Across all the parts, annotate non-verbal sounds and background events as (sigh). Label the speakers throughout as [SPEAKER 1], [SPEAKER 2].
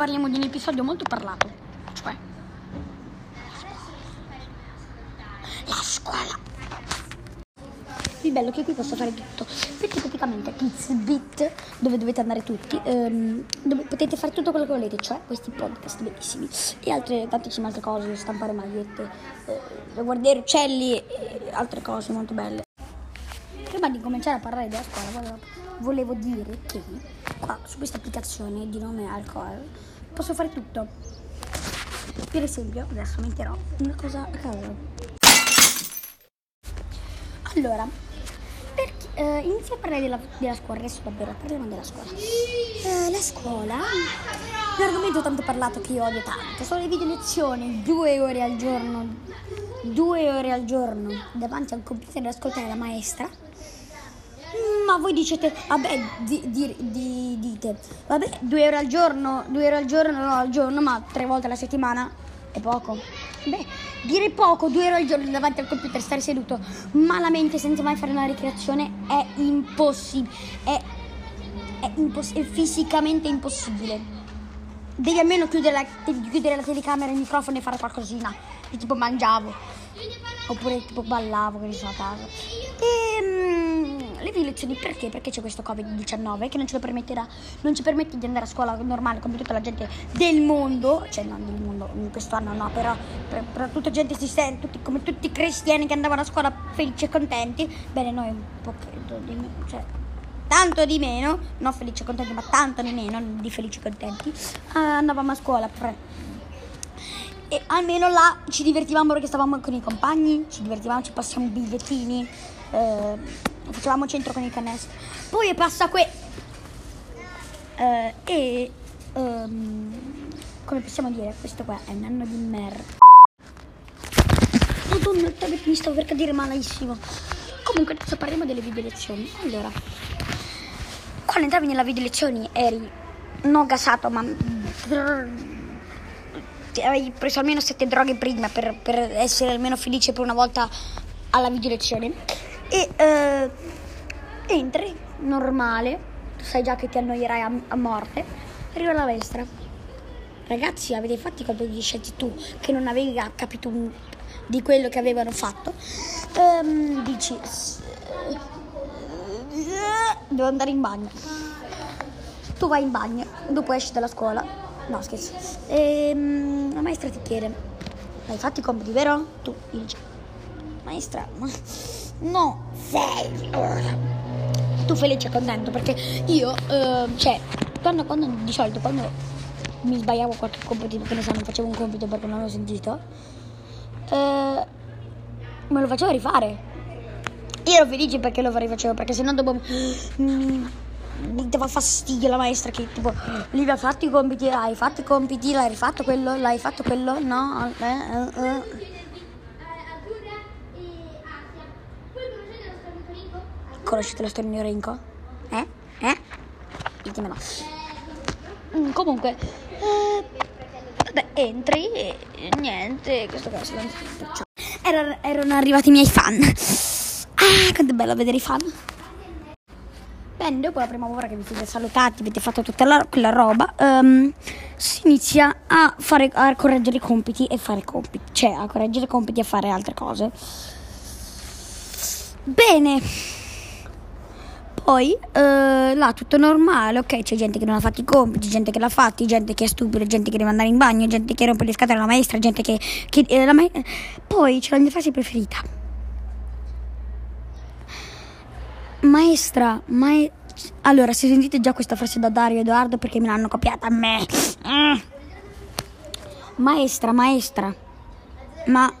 [SPEAKER 1] parliamo di un episodio molto parlato, cioè la scuola. Il bello è che qui posso fare tutto, perché praticamente Kids Beat, dove dovete andare tutti, ehm, dove potete fare tutto quello che volete, cioè questi podcast bellissimi e altre tantissime altre cose, stampare magliette, eh, guardare uccelli e altre cose molto belle. Prima di cominciare a parlare della scuola, volevo, volevo dire che qua su questa applicazione di nome Alcohol posso fare tutto. Per esempio, adesso metterò una cosa a caso. Allora, per eh, inizio a parlare della, della scuola, adesso davvero parliamo della scuola. Eh, la scuola è un argomento tanto parlato che io odio tanto. Sono le video lezioni, due ore al giorno, due ore al giorno davanti al computer ad ascoltare la maestra. Ma voi dicete, vabbè, di- di- di- dite, vabbè, due ore al giorno, due ore al giorno, no, al giorno, ma tre volte alla settimana è poco. Beh, dire poco, due ore al giorno davanti al computer, stare seduto malamente senza mai fare una ricreazione è impossibile. È, è, impos- è fisicamente impossibile. Devi almeno chiudere la, devi chiudere la telecamera, il microfono e fare qualcosina. Tipo mangiavo. Oppure tipo ballavo, che ne so, a casa. E le video lezioni perché? Perché c'è questo Covid-19 che non ce lo permetterà, non ci permette di andare a scuola normale come tutta la gente del mondo, cioè non del mondo, in questo anno no, però per, per tutta gente esistente, tutti, come tutti i cristiani che andavano a scuola felici e contenti, bene noi un po' credo di meno, cioè tanto di meno, non felici e contenti, ma tanto di meno di felici e contenti, eh, andavamo a scuola per e almeno là ci divertivamo perché stavamo con i compagni, ci divertivamo, ci passiamo bigliettini, eh, facevamo centro con i canestri. Poi passa que... eh, e... ehm, come possiamo dire, questo qua è un anno di merda. Madonna, il tablet mi stavo per cadere malissimo. Comunque adesso parliamo delle video lezioni. Allora, quando entravi nella video lezioni eri non gasato, ma ti avevi preso almeno sette droghe prima per, per essere almeno felice per una volta alla video lezione. E eh, entri normale, tu sai già che ti annoierai a, a morte, arriva la maestra. Ragazzi, avete fatto i compiti scelti tu, che non avevi capito un- di quello che avevano fatto. Ehm, dici, "S- devo andare in bagno. Tu vai in bagno, dopo esci dalla scuola. No, scherzo. Ehm, la maestra ti chiede: Hai fatto i compiti, vero? Tu gli dici: Maestra, ma no, sei. Tu felice e contento perché io, eh, cioè, quando, quando di solito quando mi sbagliavo qualche compito, che ne so, non facevo un compito perché non l'avevo sentito, eh, me lo facevo rifare. Io ero felice perché lo rifacevo, perché sennò dopo mm, mi dava fastidio la maestra che tipo Livia hai fatto i compiti, hai fatto i compiti, l'hai rifatto quello, l'hai fatto quello, no, eh, eh, eh. Conoscete la storia di Rinco? Eh? Eh? Ditemelo. Mm, comunque, eh, entri e niente, questo silenzio. Era- erano arrivati i miei fan. Ah, quanto è bello vedere i fan. Bene, dopo la prima ora che vi siete salutati, avete fatto tutta la- quella roba, ehm, si inizia a, fare, a correggere i compiti e fare compiti, cioè a correggere i compiti e fare altre cose. Bene. Poi eh, là tutto normale, ok, c'è gente che non ha fatto i compiti, gente che l'ha fatti, gente che è stupida, gente che deve andare in bagno, gente che rompe le scatole alla maestra, gente che... che eh, la ma- Poi c'è la mia frase preferita. Maestra, mae... Allora, se sentite già questa frase da Dario Edoardo perché me l'hanno copiata a me. (sniffs) Maestra, maestra, ma...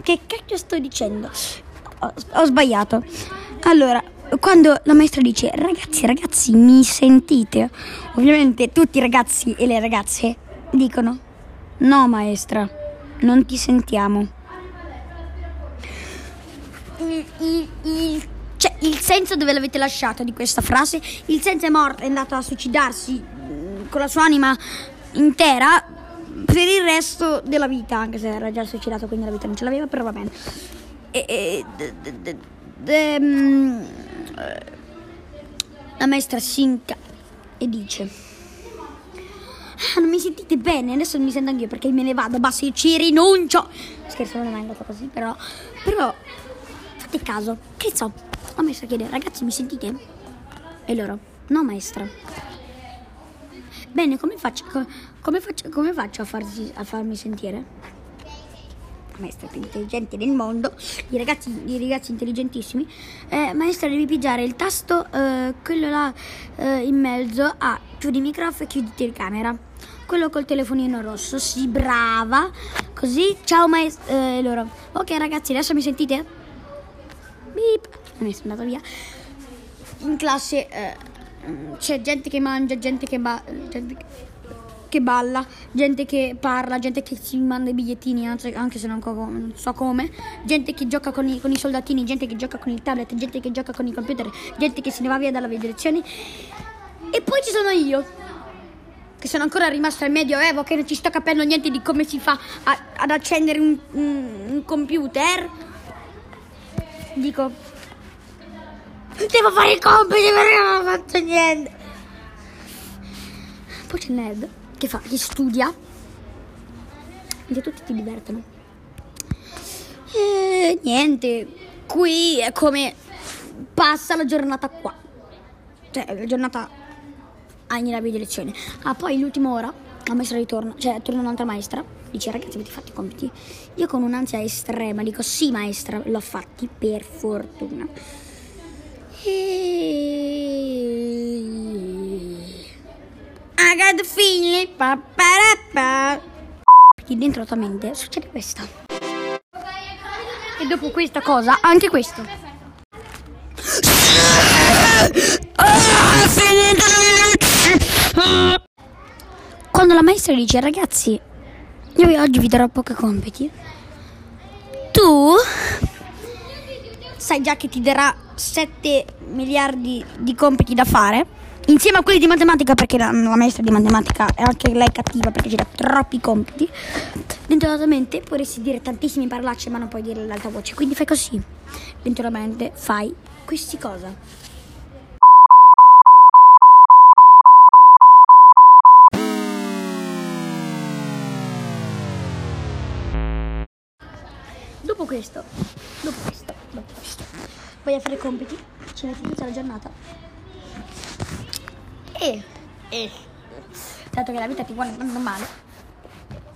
[SPEAKER 1] Che cacchio sto dicendo? Ho, sbagliato. Allora, quando la maestra dice ragazzi, ragazzi, mi sentite? Ovviamente tutti i ragazzi e le ragazze dicono no maestra, non ti sentiamo. Il, il- il- cioè, il senso dove l'avete lasciato di questa frase? Il senso è morto, è andato a suicidarsi mm, con la sua anima intera per il resto della vita, anche se era già suicidato, quindi la vita non ce l'aveva, però va bene. E, e- de- de- de- mm, La maestra si inca e dice: Ah, non mi sentite bene? Adesso mi sento anch'io perché me ne vado. Basta, io ci rinuncio. Scherzo, non è mai andato così, però. Però, fate caso. Che so, la maestra chiede: Ragazzi, mi sentite? E loro: No, maestra. Bene, come faccio, come faccio, come faccio a, farsi, a farmi sentire? Maestra più intelligente del mondo, i ragazzi, i ragazzi intelligentissimi, eh, maestra devi pigiare il tasto, eh, quello là eh, in mezzo a chiudi il microfono e chiudi telecamera. Quello col telefonino rosso, sì, brava. Così, ciao maestra. Eh, loro, ok ragazzi, adesso mi sentite? Beep. Maestra è andata via. In classe eh, c'è gente che mangia, gente che, ba- gente che che balla, gente che parla, gente che si manda i bigliettini anche se non, non so come, gente che gioca con i, con i, soldatini, gente che gioca con il tablet, gente che gioca con i computer, gente che se ne va via dalla direzione. E poi ci sono io, che sono ancora rimasto al medioevo, che non ci sto capendo niente di come si fa a, ad accendere un, un, un computer. Dico, devo fare i compiti perché non ho fatto niente. Poi c'è il nerd che fa? Che studia e tutti ti divertono. E niente, qui è come passa la giornata qua. Cioè, la giornata hai nella video lezione. Ah, poi l'ultima ora la maestra ritorna, cioè torna un'altra maestra, dice ragazzi avete fatto i compiti? Io con un'ansia estrema dico sì maestra, l'ho fatti per fortuna. E I got the feeling. Pa, pa, pa. Lì dentro la tua mente succede questo. E dopo questa cosa, anche questo. Quando la maestra dice ragazzi, io oggi vi darò pochi compiti, tu sai già che ti darà 7 miliardi di compiti da fare insieme a quelli di matematica perché la, la, maestra di matematica è anche lei cattiva perché c'era troppi compiti. Dentro la tua mente potresti dire tantissime parolacce ma non puoi dire l'alta voce. Quindi fai così. Dentro la mente fai questi cosa. Dopo questo dopo questo dopo questo vai a fare compiti. Ci metti tutta la giornata e, e dato che la vita ti vuole andando male,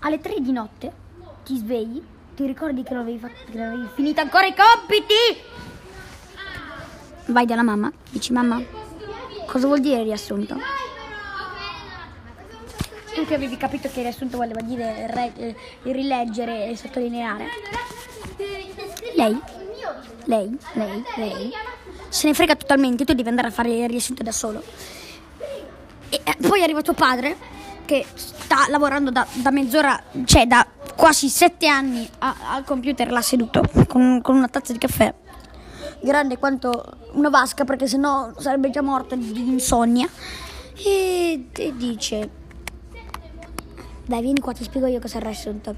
[SPEAKER 1] alle 3 di notte ti svegli, ti ricordi che non avevi, fatto, che non avevi finito ancora i compiti. Vai dalla mamma, dici mamma, cosa vuol dire riassunto? Tu che avevi capito che il riassunto voleva dire re, eh, rileggere e sottolineare. Lei, lei, lei, lei, se ne frega totalmente, tu devi andare a fare il riassunto da solo. E eh, poi arriva tuo padre che sta lavorando da, da mezz'ora, cioè da quasi sette anni a, al computer là seduto con, con, una tazza di caffè grande quanto una vasca perché sennò sarebbe già morto di insonnia. E, e dice dai vieni qua ti spiego io cosa è il riassunto.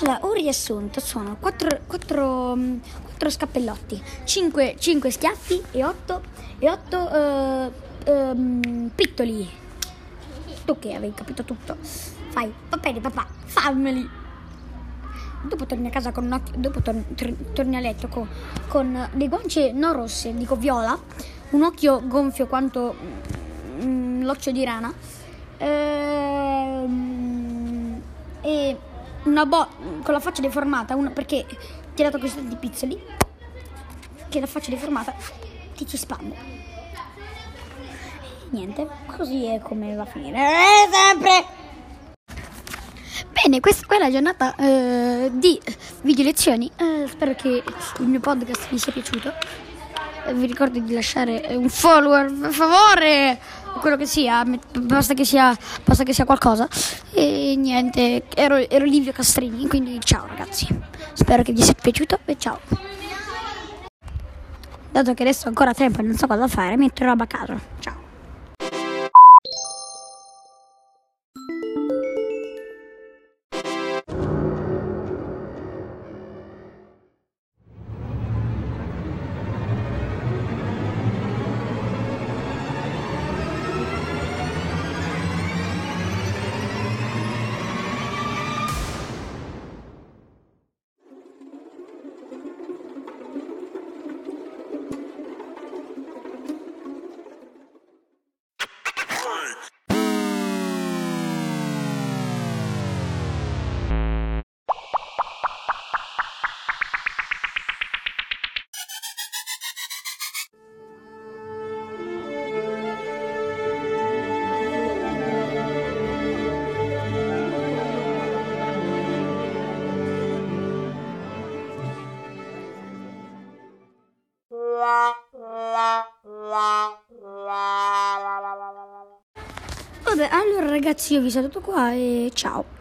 [SPEAKER 1] Allora un riassunto sono 4, 4, 4 scappellotti 5, 5 schiaffi e 8 e 8 uh, um, pittoli. Che avevi capito tutto. Fai, va bene papà, fammeli. Dopo torni a casa con un occhio, dopo torni, torni a letto con, con, le guance non rosse, dico viola, un occhio gonfio quanto mm, l'occhio di rana ehm, e una bo- con la faccia deformata, una, perché ti ha dato questi tanti pizzoli, che la faccia deformata ti ci spande niente, così è come va a finire. Eh, sempre! Bene, questa qua è la giornata eh, di video lezioni. Eh, spero che il mio podcast vi sia piaciuto. Eh, vi ricordo di lasciare un follower, per favore, quello che sia, basta che sia, basta che sia qualcosa. E niente, ero, ero Livio Castrini, quindi ciao ragazzi. Spero che vi sia piaciuto e ciao. Dato che adesso ho ancora tempo e non so cosa fare, metto roba a caso. Ciao. Ragazzi io vi saluto qua e ciao.